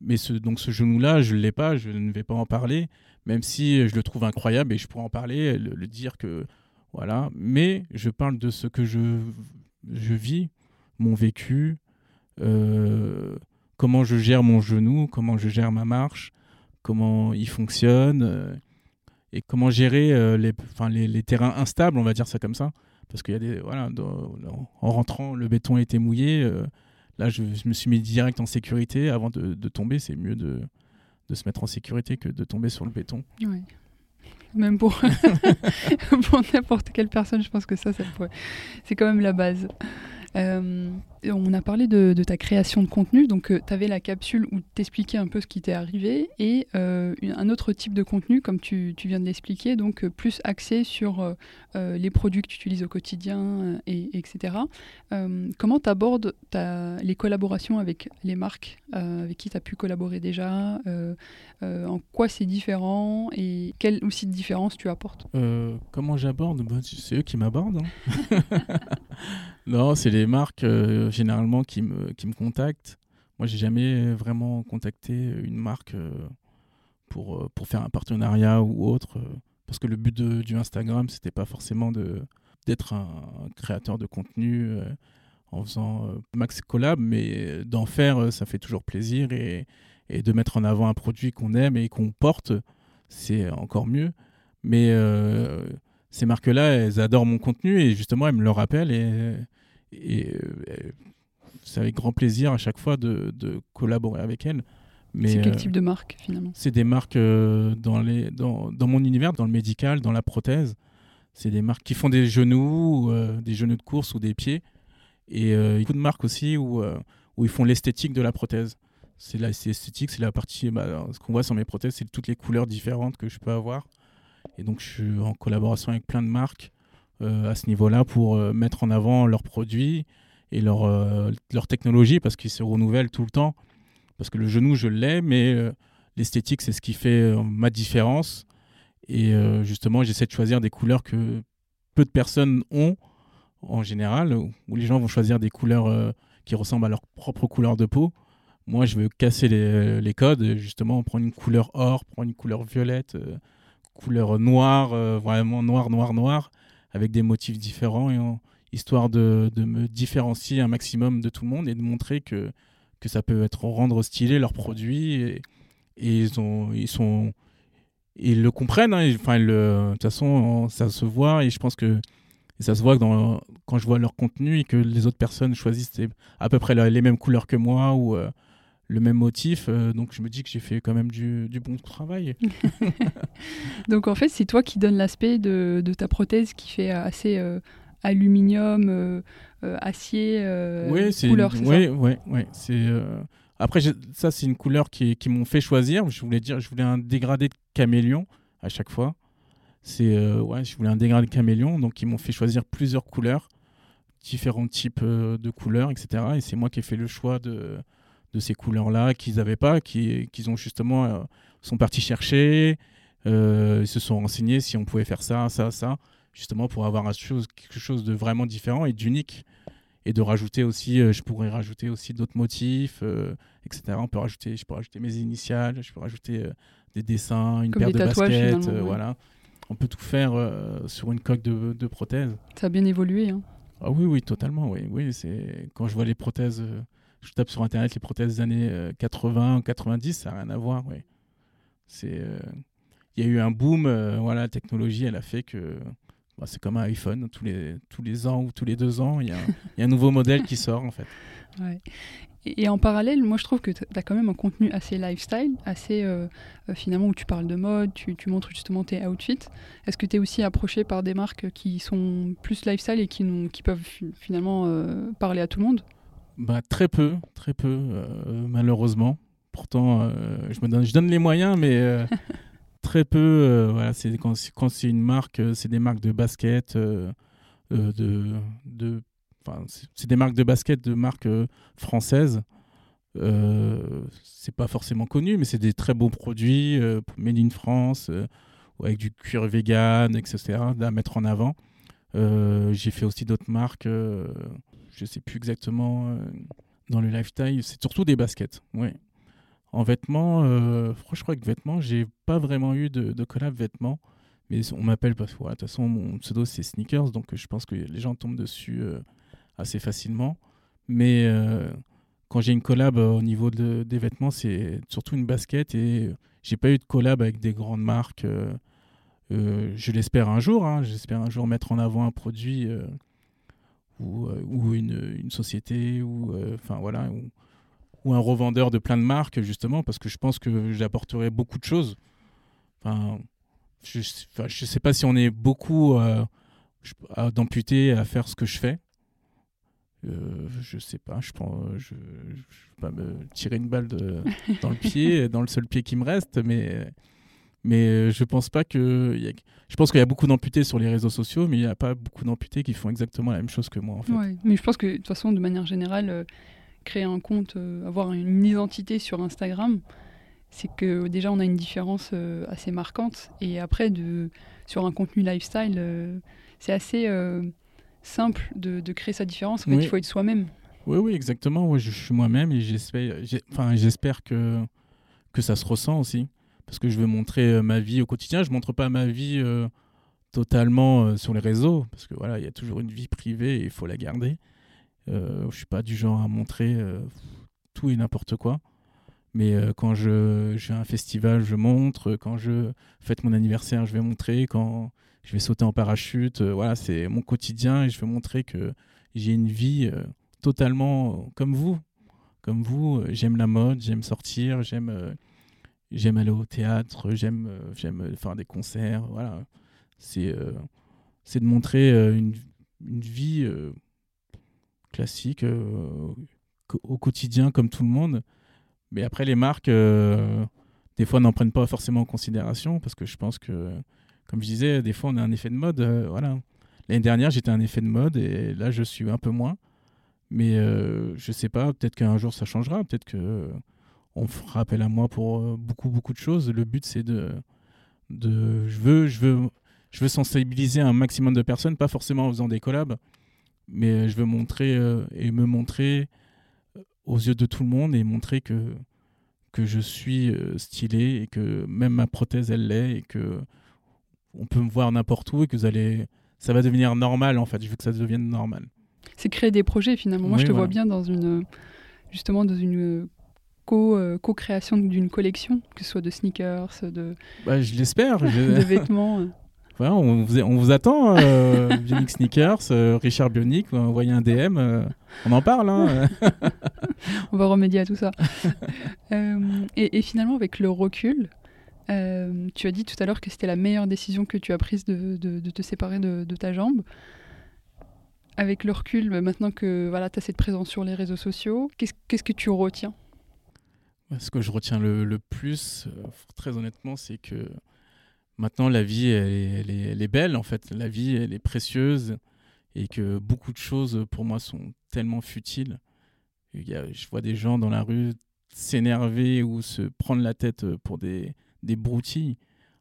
Mais ce, donc ce genou-là, je l'ai pas, je ne vais pas en parler, même si je le trouve incroyable et je pourrais en parler, le, le dire que voilà. Mais je parle de ce que je, je vis, mon vécu, euh, comment je gère mon genou, comment je gère ma marche, comment il fonctionne euh, et comment gérer les, les, les terrains instables, on va dire ça comme ça. Parce qu'il y a des. Voilà, en rentrant, le béton était mouillé. euh, là, je, me suis mis direct en sécurité. Avant de, tomber, c'est mieux de, de se mettre en sécurité que de tomber sur le béton. Ouais. Même pour, pour n'importe quelle personne, je pense que ça, ça c'est quand même la base. Euh, on a parlé de, de ta création de contenu, donc tu avais la capsule où t'expliquais un peu ce qui t'est arrivé et euh, une- un autre type de contenu, comme tu, tu viens de l'expliquer, donc euh, plus axé sur euh, euh, les produits que tu utilises au quotidien, euh, et, etc. Euh, comment tu abordes les collaborations avec les marques euh, avec qui tu as pu collaborer déjà euh, euh, En quoi c'est différent et quelle aussi de différence tu apportes? Euh, comment j'aborde? Bah, C'est eux qui m'abordent. hein. non, c'est les marques euh, généralement qui me, qui me contactent. Moi, j'ai jamais vraiment contacté une marque euh, pour, euh, pour faire un partenariat ou autre. parce que le but de- du Instagram, c'était pas forcément de d'être un créateur de contenu en faisant max collab, mais d'en faire, ça fait toujours plaisir et, et de mettre en avant un produit qu'on aime et qu'on porte, c'est encore mieux. Mais ces marques-là, elles adorent mon contenu et justement, elles me le rappellent et, et, euh, c'est avec grand plaisir à chaque fois de, de collaborer avec. Mais C'est quel euh, type de marque finalement? c'est des marques euh, dans, les, dans, dans mon univers, dans le médical, dans la prothèse. C'est des marques qui font des genoux, euh, des genoux de course ou des pieds. Et euh, beaucoup de marques aussi où, euh, où ils font l'esthétique de la prothèse. C'est la- c'est la partie. bah, ce qu'on voit sur mes prothèses, c'est toutes les couleurs différentes que je peux avoir. Et donc, je suis en collaboration avec plein de marques euh, à ce niveau-là pour euh, mettre en avant leurs produits et leur, euh, leur technologie parce qu'ils se renouvellent tout le temps. Parce que le genou, je l'ai, mais euh, l'esthétique, c'est ce qui fait euh, ma différence. Et euh, justement, j'essaie de choisir des couleurs que peu de personnes ont en général, où les gens vont choisir des couleurs euh, qui ressemblent à leur propre couleur de peau. Moi, je veux casser les, les codes, justement, prendre une couleur or, prendre une couleur violette, euh, couleur noire, euh, vraiment noir, noir, noir, avec des motifs différents, et histoire de, de me différencier un maximum de tout le monde et de montrer que, que ça peut être rendre stylé leurs produits. Et, ils, ont, ils, sont, ils le comprennent. hein, Enfin, le- de toute façon, ça se voit et je pense que ça se voit quand je vois leur contenu et que les autres personnes choisissent à peu près les mêmes couleurs que moi euh, le même motif. euh, donc je me dis que j'ai fait quand même du, du bon travail. Donc en fait, c'est toi qui donne l'aspect de, de ta prothèse qui fait assez euh, aluminium, euh, euh, acier, Oui, couleur, ouais, ouais, c'est euh, après ça c'est une couleur qui, qui m'ont fait choisir. Je voulais dire, je voulais un dégradé de caméléon à chaque fois. C'est ouais, je voulais un dégradé de caméléon, donc ils m'ont fait choisir plusieurs couleurs, différents types de couleurs, etc. Et c'est moi qui ai fait le choix de de ces couleurs-là qu'ils n'avaient pas, qui qu'ils ont justement euh, sont partis chercher, euh, ils se sont renseignés si on pouvait faire ça, ça, ça, justement pour avoir chose, quelque chose de vraiment différent et d'unique et de rajouter aussi, euh, je pourrais rajouter aussi d'autres motifs, etc. On peut rajouter, je peux rajouter mes initiales, je peux rajouter des dessins, une Comme paire de baskets, ouais. voilà. On peut tout faire sur une coque de, de prothèse. Ça a bien évolué. hein. Ah oui, oui, totalement, oui. oui c'est quand je vois les prothèses, je tape sur internet les prothèses des années euh, 80, 90, ça n'a rien à voir, oui. C'est, euh, il y a eu un boom, euh, voilà, la technologie, elle a fait que bah, c'est comme un iPhone, tous les tous les ans ou tous les deux ans, il y, a un- nouveau modèle qui sort en fait. Ouais. Et, en parallèle, moi je trouve que tu as quand même un contenu assez lifestyle, assez finalement où tu parles de mode, tu, tu montres justement tes outfits. Est-ce que tu es aussi approché par des marques qui sont plus lifestyle et qui, peuvent fi- finalement parler à tout le monde? Bah, très peu, très peu, euh, malheureusement. Pourtant, euh, je me donne, je donne les moyens, mais euh, très peu. voilà, c'est quand, c'est- quand c'est une marque, c'est des marques de basket, de, de, c'est des marques de basket de marques françaises. C'est pas forcément connu, mais c'est des très beaux produits, made in France, avec du cuir vegan, etc. à mettre en avant. Euh, J'ai fait aussi d'autres marques. euh, je sais plus exactement euh, dans le lifestyle, c'est surtout des baskets. En vêtements, euh, je crois que vêtements, j'ai pas vraiment eu de, collab vêtements, mais on m'appelle parce que de toute façon mon pseudo c'est sneakers, donc je pense que les gens tombent dessus euh, assez facilement. Mais euh, quand j'ai une collab euh, au niveau de- des vêtements, c'est surtout une basket et j'ai pas eu de collab avec des grandes marques. euh, euh, je l'espère un jour, hein, j'espère un jour mettre en avant un produit euh, ou, euh, ou une, une société ou euh, enfin voilà ou, ou un revendeur de plein de marques justement parce que je pense que j'apporterai beaucoup de choses. Enfin, je, je sais pas si on est beaucoup euh, d'amputés à faire ce que je fais. Euh, je sais pas, je pense, je, je vais pas me tirer une balle de- dans le pied, dans le seul pied qui me reste, mais mais euh, je pense pas que il y a- je pense qu'il y a beaucoup d'amputés sur les réseaux sociaux, mais il n'y a pas beaucoup d'amputés qui font exactement la même chose que moi en fait. Ouais, mais je pense que de toute façon, de manière générale, euh, créer un compte, euh, avoir une identité sur Instagram, c'est que déjà on a une différence euh, assez marquante. Et après, de, sur un contenu lifestyle, c'est assez simple de, de créer sa différence. En fait, Oui. il faut être soi-même. Oui, oui, exactement. Ouais, je, je suis moi-même et j'espère, enfin, j'espère que, que ça se ressent aussi. Parce que je veux montrer euh, ma vie au quotidien. Je montre pas ma vie euh, totalement euh, sur les réseaux. Parce que voilà, il y a toujours une vie privée et il faut la garder. Je suis pas du genre à montrer tout et n'importe quoi. Mais quand je, à un festival, je montre. Quand je fête mon anniversaire, je vais montrer. Quand je vais sauter en parachute, voilà, c'est mon quotidien et je veux montrer que j'ai une vie totalement comme vous. Comme vous, j'aime la mode, j'aime sortir, j'aime j'aime aller au théâtre, j'aime euh, j'aime euh, faire des concerts. Voilà, c'est euh, de montrer euh, une, une vie classique au quotidien comme tout le monde. Mais après, les marques, des fois, n'en prennent pas forcément en considération parce que je pense que, comme je disais, des fois, on a un effet de mode. voilà. L'année dernière, j'étais un effet de mode et là, je suis un peu moins. Mais je sais pas, peut-être qu'un jour, ça changera. Peut-être que on fera appel à moi pour euh, beaucoup, beaucoup de choses. Le but, c'est de, de, je veux, je veux, je veux sensibiliser un maximum de personnes, pas forcément en faisant des collabs, mais je veux montrer euh, et me montrer euh, aux yeux de tout le monde et montrer que que je suis euh, stylé et que même ma prothèse elle l'est et que on peut me voir n'importe où et que vous allez ça va devenir normal en fait je veux que ça devienne normal C'est créer des projets finalement. Moi, Oui, je te vois bien dans une, justement, dans une co-création d'une collection, que ce soit de sneakers, de, bah, je l'espère. de vêtements. on, vous, on, vous, attend, euh, Bionic Sneakers, euh, Richard Bionic, vous envoyez un DM, euh, on en parle. Hein. on va remédier à tout ça. et, finalement, avec le recul, tu as dit tout à l'heure que c'était la meilleure décision que tu as prise de, de, te séparer de, ta jambe. Avec le recul, bah, maintenant que voilà, tu as cette présence sur les réseaux sociaux, qu'est-ce que tu retiens? Ce que je retiens le, le plus, très honnêtement, c'est que maintenant la vie elle est, belle en fait. La vie elle est précieuse et que beaucoup de choses pour moi sont tellement futiles. Je vois des gens dans la rue s'énerver ou se prendre la tête pour des, des broutilles.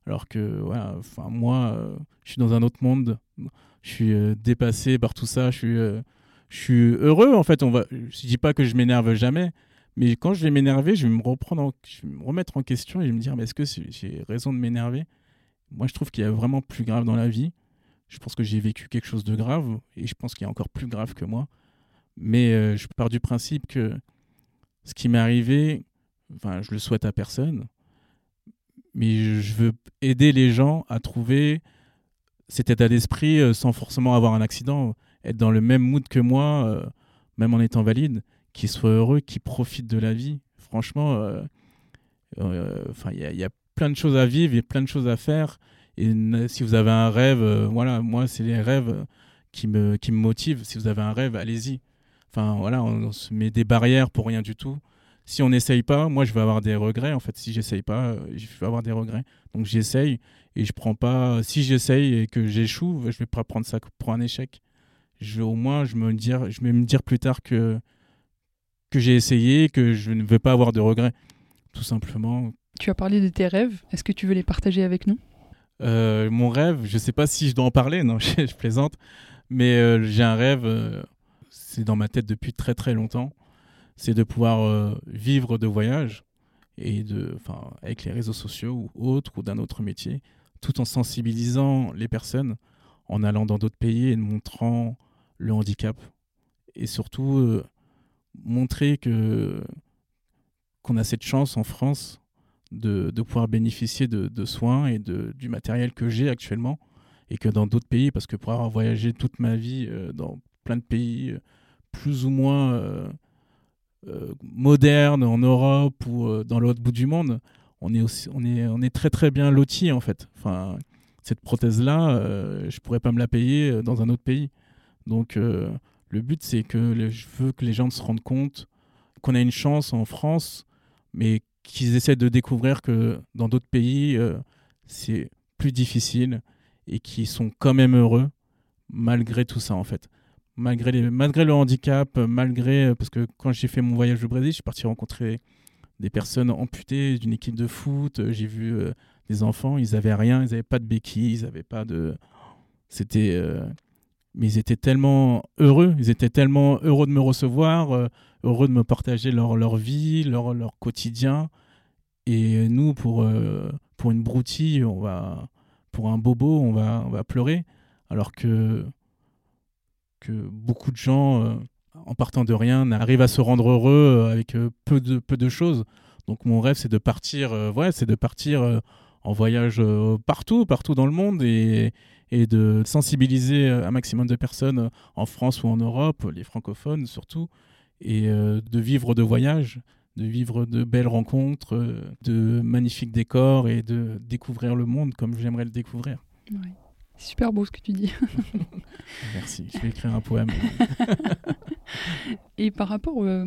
Alors que voilà, enfin moi euh, je suis dans un autre monde. Je suis euh, dépassé par tout ça. Je suis euh, je suis heureux en fait. On va je dis pas que je m'énerve jamais mais quand je vais m'énerver je vais me reprendre je vais me remettre en question et je vais me dire mais est-ce que j'ai raison de m'énerver? Moi, je trouve qu'il y a vraiment plus grave dans la vie. Je pense que j'ai vécu quelque chose de grave et je pense qu'il y a encore plus grave que moi. Mais euh, je pars du principe que ce qui m'est arrivé, enfin, je le souhaite à personne, mais je veux aider les gens à trouver cet état d'esprit euh, sans forcément avoir un accident, être dans le même mood que moi, euh, même en étant valide, qu'ils soient heureux, qu'ils profitent de la vie. Franchement, enfin, il y, y, a plein de choses à vivre, et plein de choses à faire. Et si vous avez un rêve, euh, voilà, moi, c'est les rêves qui me, qui me motivent. Si vous avez un rêve, allez-y. Enfin, voilà, on, se met des barrières pour rien du tout. Si on n'essaye pas, moi, je vais avoir des regrets. En fait, si j'essaye pas, euh, je vais avoir des regrets. Donc, j'essaye et je prends pas. Si j'essaye et que j'échoue, je vais pas prendre ça pour un échec. Je, au moins, je, me dire, je vais me dire plus tard que, que j'ai essayé, que je ne vais pas avoir de regrets. Tout simplement, tu as parlé de tes rêves. Est-ce que tu veux les partager avec nous? Euh, Mon rêve, je ne sais pas si je dois en parler, non, je, plaisante. Mais euh, j'ai un rêve, euh, c'est dans ma tête depuis très très longtemps. C'est de pouvoir vivre de voyage et de, enfin, avec les réseaux sociaux ou autres ou d'un autre métier, tout en sensibilisant les personnes, en allant dans d'autres pays et montrant le handicap et surtout montrer que qu'on a cette chance en France de, pouvoir bénéficier de, soins et de, du matériel que j'ai actuellement et que dans d'autres pays, parce que pour avoir voyagé toute ma vie euh, dans plein de pays euh, plus ou moins euh, modernes en Europe ou dans l'autre bout du monde, on est, aussi, on est, on est très très bien loti en fait. Enfin, cette prothèse-là, je pourrais pas me la payer dans un autre pays. Donc le but, c'est que je veux que les gens se rendent compte qu'on a une chance en France, mais qu'ils essaient de découvrir que dans d'autres pays, euh, c'est plus difficile et qui sont quand même heureux malgré tout ça en fait. Malgré, malgré le handicap, malgré... Euh, parce que quand j'ai fait mon voyage au Brésil, je suis parti rencontrer des personnes amputées d'une équipe de foot. Euh, j'ai vu des enfants, ils n'avaient rien, ils n'avaient pas de béquilles, ils n'avaient pas de... C'était... Mais ils étaient tellement heureux, ils étaient tellement heureux de me recevoir, heureux de me partager leur, leur vie, leur, leur quotidien. Et nous, pour, euh, pour une broutille, on va, pour un bobo, on va, on va pleurer. Alors que, que beaucoup de gens, euh, en partant de rien, arrivent à se rendre heureux euh, avec peu, de, peu de choses. Donc mon rêve, c'est de partir, ouais, c'est de partir en voyage partout, partout dans le monde et, et de sensibiliser un maximum de personnes en France ou en Europe, les francophones surtout, et euh, de vivre de voyages, de vivre de belles rencontres, euh, de magnifiques décors et de découvrir le monde comme j'aimerais le découvrir. C'est super beau ce que tu dis. Merci, je vais écrire un poème. et par rapport euh,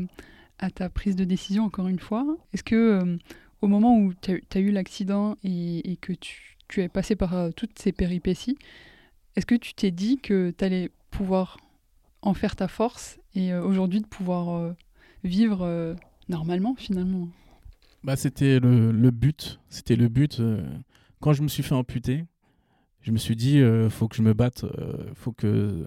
à ta prise de décision, encore une fois, est-ce que au moment où tu as, eu l'accident et, que tu, es passé par toutes ces péripéties, est-ce que tu t'es dit que tu allais pouvoir en faire ta force et euh, aujourd'hui de pouvoir euh, vivre euh, normalement finalement? Bah, C'était le, but. C'était le but. quand je me suis fait amputer, je me suis dit, faut que je me batte. faut que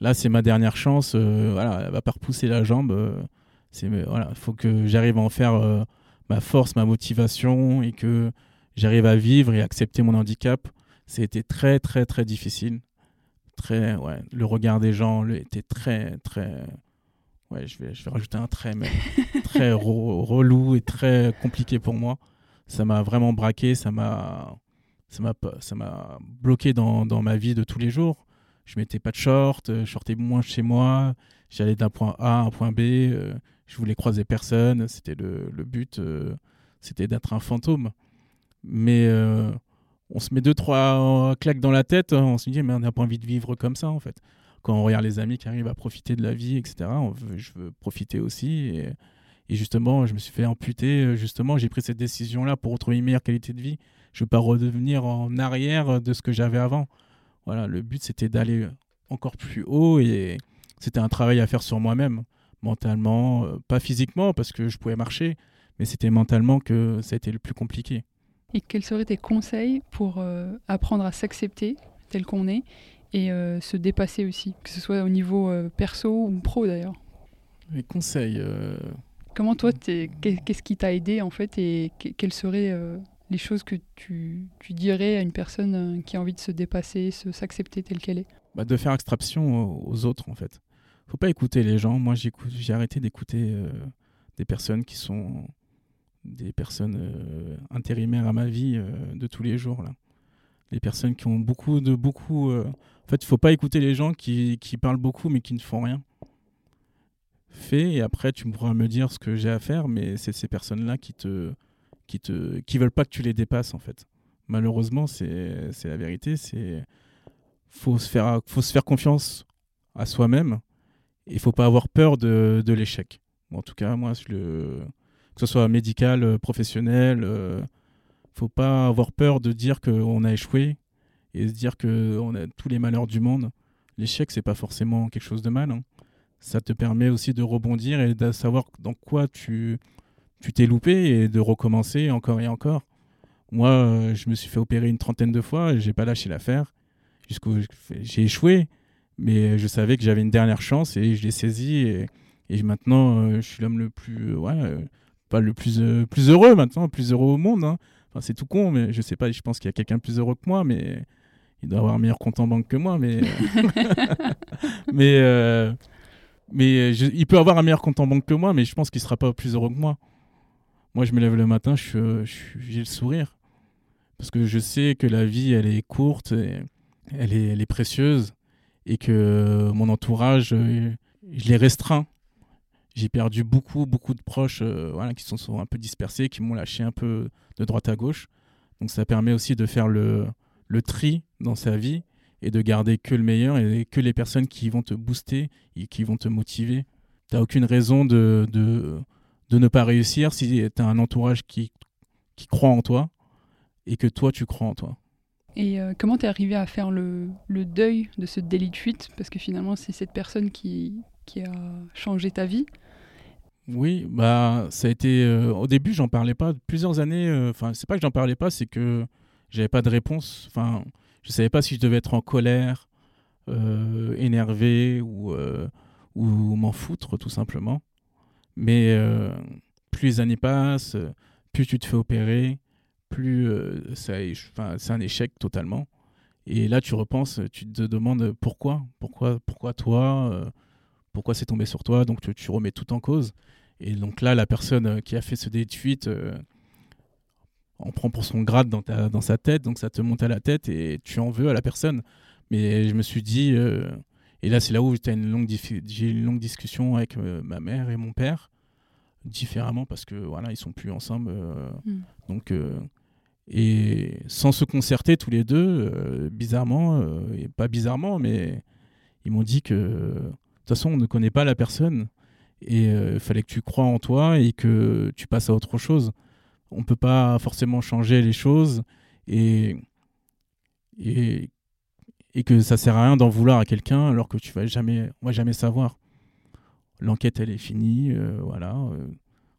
là, c'est ma dernière chance. voilà, elle va pas repousser la jambe. c'est voilà, faut que j'arrive à en faire ma force, ma motivation et que j'arrive à vivre et accepter mon handicap. C'était très très très difficile très ouais le regard des gens était très très ouais je vais je vais rajouter un trait mais très relou et très compliqué pour moi. Ça m'a vraiment braqué, ça m'a ça m'a ça m'a bloqué dans, dans, ma vie de tous les jours. Je mettais pas de short, je sortais moins chez moi, j'allais d'un point A à un point B, je voulais croiser personne, c'était le, but, c'était d'être un fantôme. Mais on se met deux, trois claques dans la tête, on se dit, mais on n'a pas envie de vivre comme ça, en fait. Quand on regarde les amis qui arrivent à profiter de la vie, etc., je veux profiter aussi. Et, justement, je me suis fait amputer. Justement, j'ai pris cette décision-là pour retrouver une meilleure qualité de vie. Je ne veux pas redevenir en arrière de ce que j'avais avant. Voilà, le but, c'était d'aller encore plus haut et c'était un travail à faire sur moi-même, mentalement, euh, pas physiquement, parce que je pouvais marcher, mais c'était mentalement que ça a été le plus compliqué. Et quels seraient tes conseils pour euh, apprendre à s'accepter tel qu'on est et euh, se dépasser aussi, que ce soit au niveau euh, perso ou pro d'ailleurs? Les conseils. Comment toi, qu'est-ce qui t'a aidé en fait et quelles seraient les choses que tu, tu, dirais à une personne qui a envie de se dépasser, se s'accepter telle qu'elle est? Bah De faire abstraction aux, autres en fait. Faut pas écouter les gens. Moi, j'ai arrêté d'écouter des personnes qui sont des personnes euh, intérimaires à ma vie euh, de tous les jours. Les personnes qui ont beaucoup de beaucoup. Euh, en fait, il faut pas écouter les gens qui, parlent beaucoup mais qui ne font rien. Fais et après tu pourras me dire ce que j'ai à faire, mais c'est ces personnes-là qui te qui veulent pas que tu les dépasses en fait. Malheureusement, c'est la vérité. C'est faut faut se faire confiance à soi-même. Il faut pas avoir peur de, de l'échec. en tout cas, moi, que ce soit médical, euh, professionnel. Euh, faut pas avoir peur de dire qu'on a échoué et se dire qu'on a tous les malheurs du monde. L'échec, c'est pas forcément quelque chose de mal. Hein. Ça te permet aussi de rebondir et de savoir dans quoi tu tu t'es loupé et de recommencer encore et encore. Moi, euh, je me suis fait opérer une trentaine de fois et j'ai pas lâché l'affaire. Jusqu'où j'ai échoué, mais je savais que j'avais une dernière chance et je l'ai saisi et, et maintenant je suis l'homme le plus ouais, pas le plus, euh, plus heureux maintenant, plus heureux au monde. Hein. Enfin, c'est tout con, mais je sais pas, je pense qu'il y a quelqu'un plus heureux que moi, mais il doit avoir un meilleur compte en banque que moi, mais. mais euh, mais il peut avoir un meilleur compte en banque que moi, mais je pense qu'il sera pas plus heureux que moi. Moi, je me lève le matin, je, j'ai le sourire. Parce que je sais que la vie, elle est courte, est, elle est précieuse, et que mon entourage, euh, je l'ai restreint j'ai perdu beaucoup, beaucoup de proches euh, voilà, qui sont, sont, un peu dispersés, qui m'ont lâché un peu de droite à gauche. Donc ça permet aussi de faire le, le tri dans sa vie et de garder que le meilleur et que les personnes qui vont te booster et qui vont te motiver. Tu n'as aucune raison de, de, de, ne pas réussir si tu as un entourage qui, qui croit en toi et que toi, tu crois en toi. Et euh, comment tu es arrivé à faire le, deuil de ce délit de fuite? Parce que finalement, c'est cette personne qui, a changé ta vie. Oui, bah ça a été euh, au début j'en parlais pas plusieurs années. Euh, enfin c'est pas que j'en parlais pas, c'est que j'avais pas de réponse. Enfin je savais pas si je devais être en colère, euh, énervé ou m'en foutre tout simplement. Mais plus les années passent, plus tu te fais opérer, plus c'est un échec totalement. Et là tu repenses, tu te demandes pourquoi, pourquoi, pourquoi toi pourquoi c'est tombé sur toi, donc tu, remets tout en cause. Et donc là, la personne euh, qui a fait ce dé de euh, en prend pour son grade dans, ta, dans sa tête, donc ça te monte à la tête et tu en veux à la personne. Mais je me suis dit, euh, et là c'est là où j'ai une, longue une longue discussion avec ma mère et mon père, différemment parce que voilà, ils sont plus ensemble. Hmm. Donc, et sans se concerter tous les deux, bizarrement, et pas bizarrement, mais ils m'ont dit que de toute façon, on ne connaît pas la personne et il euh, fallait que tu crois en toi et que tu passes à autre chose. On ne peut pas forcément changer les choses et, et, et que ça sert à rien d'en vouloir à quelqu'un alors que tu vas jamais, on va jamais savoir. L'enquête, elle est finie, euh, voilà, euh,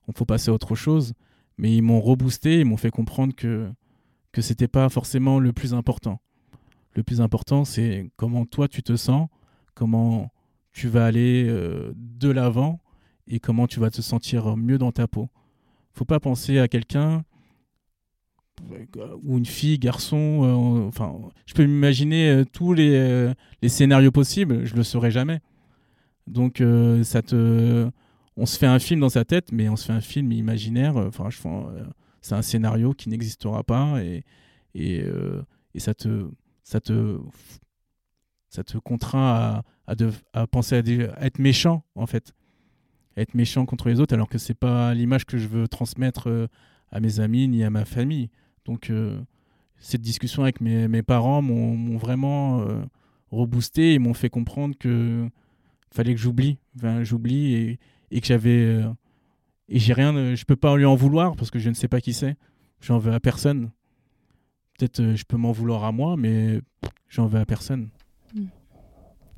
on faut passer à autre chose. Mais ils m'ont reboosté, ils m'ont fait comprendre que que c'était pas forcément le plus important. Le plus important, c'est comment toi tu te sens, comment tu vas aller euh, de l'avant et comment tu vas te sentir mieux dans ta peau. Faut pas penser à quelqu'un ou une fille, garçon. Euh, enfin, je peux m'imaginer euh, tous les, les, scénarios possibles. Je le saurais jamais. Donc, ça te, on se fait un film dans sa tête, mais on se fait un film imaginaire. Enfin, c'est un scénario qui n'existera pas et, et, et, ça te, ça te, ça te contraint à, à, à penser à, être méchant en fait, être méchant contre les autres, alors que c'est pas l'image que je veux transmettre à mes amis ni à ma famille. Donc cette discussion avec mes, mes parents m'ont vraiment reboosté et m'ont fait comprendre que fallait que j'oublie, j'oublie et, que j'avais euh, et j'ai rien, je peux pas lui en vouloir parce que je ne sais pas qui c'est. J'en veux à personne. Peut-être euh, je peux m'en vouloir à moi, mais j'en veux à personne.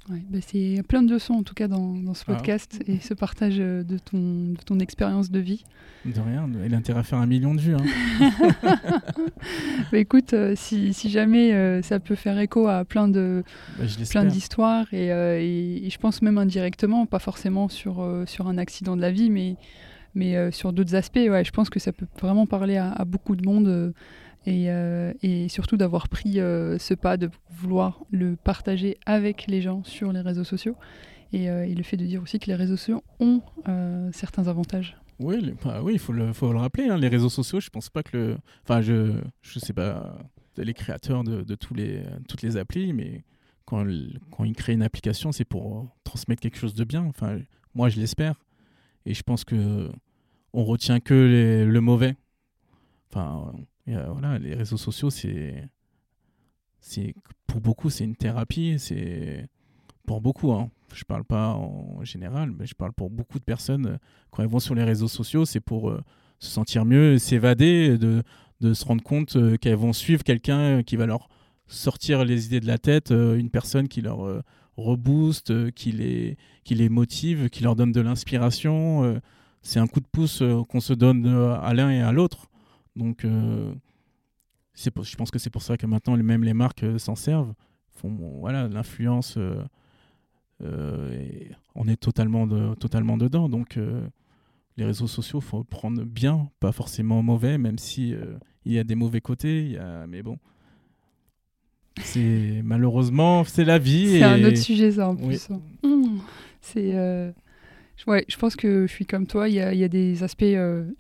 Ouais, bah c'est plein de leçons en tout cas dans, dans ce ah. podcast et ce partage euh, de ton, de ton expérience de vie. De rien, il a intérêt à faire un million de vues. Hein. bah écoute, euh, si, si, jamais euh, ça peut faire écho à plein de bah, plein d'histoires et, et, je pense même indirectement, pas forcément sur, sur un accident de la vie, mais, mais sur d'autres aspects, ouais, je pense que ça peut vraiment parler à, à beaucoup de monde euh, et, surtout d'avoir pris euh, ce pas de vouloir le partager avec les gens sur les réseaux sociaux et, euh, le fait de dire aussi que les réseaux sociaux ont certains avantages. Oui, bah oui, il faut le, faut le rappeler. Hein, les réseaux sociaux, je pense pas que enfin, je, je sais pas, les créateurs de, de, tous les, toutes les applis, mais quand, quand ils créent une application, c'est pour transmettre quelque chose de bien. Enfin, moi, je l'espère, et je pense que on retient que le mauvais. Enfin, euh, voilà, les réseaux sociaux, c'est, pour beaucoup, c'est une thérapie. C'est pour beaucoup. Hein. Je parle pas en général, mais je parle pour beaucoup de personnes. Quand elles vont sur les réseaux sociaux, c'est pour euh, se sentir mieux, s'évader, de, de se rendre compte euh, qu'elles vont suivre quelqu'un qui va leur sortir les idées de la tête, une personne qui leur rebooste, qui les, qui les motive, qui leur donne de l'inspiration. c'est un coup de pouce qu'on se donne à l'un et à l'autre. Donc, euh, pour, je pense que c'est pour ça que maintenant, même les marques euh, s'en servent. Font voilà, l'influence. Euh, on est totalement, de, totalement dedans. Donc, les réseaux sociaux, faut prendre bien, pas forcément mauvais, même si il y a des mauvais côtés. Il y a, mais bon, c'est malheureusement c'est la vie. C'est un autre sujet ça en plus. Hein. Mmh. C'est ouais, je pense que je suis comme toi. Il y y a des aspects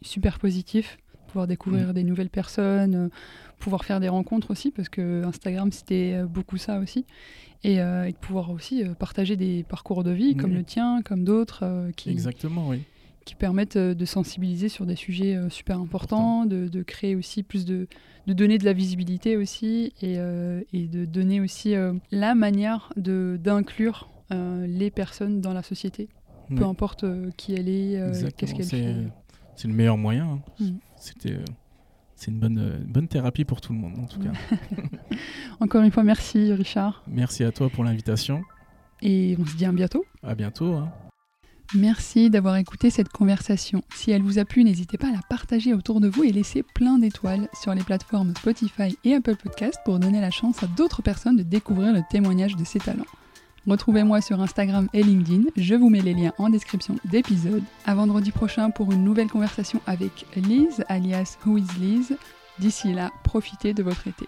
super positifs pouvoir découvrir mm. des nouvelles personnes, euh, pouvoir faire des rencontres aussi, parce que Instagram, c'était euh, beaucoup ça aussi. Et, euh, et de pouvoir aussi partager des parcours de vie comme le tien, comme d'autres, qui, Exactement, oui. qui permettent de sensibiliser sur des sujets super importants, de, de, créer aussi plus de, de donner de la visibilité aussi, et, et de donner aussi la manière d'inclure les personnes dans la société, peu importe qui elle est, qu'est-ce qu'elle fait. C'est le meilleur moyen. Hein. Mm. C'était euh, c'est une bonne, euh, bonne thérapie pour tout le monde, en tout cas. Encore une fois, merci Richard. Merci à toi pour l'invitation. Et on se dit à bientôt. À bientôt. Hein. Merci d'avoir écouté cette conversation. Si elle vous a plu, n'hésitez pas à la partager autour de vous et laisser plein d'étoiles sur les plateformes Spotify et Apple Podcast pour donner la chance à d'autres personnes de découvrir le témoignage de ces talents. Retrouvez-moi sur Instagram et LinkedIn, je vous mets les liens en description d'épisode. À vendredi prochain pour une nouvelle conversation avec Liz, alias Who is Liz. D'ici là, profitez de votre été.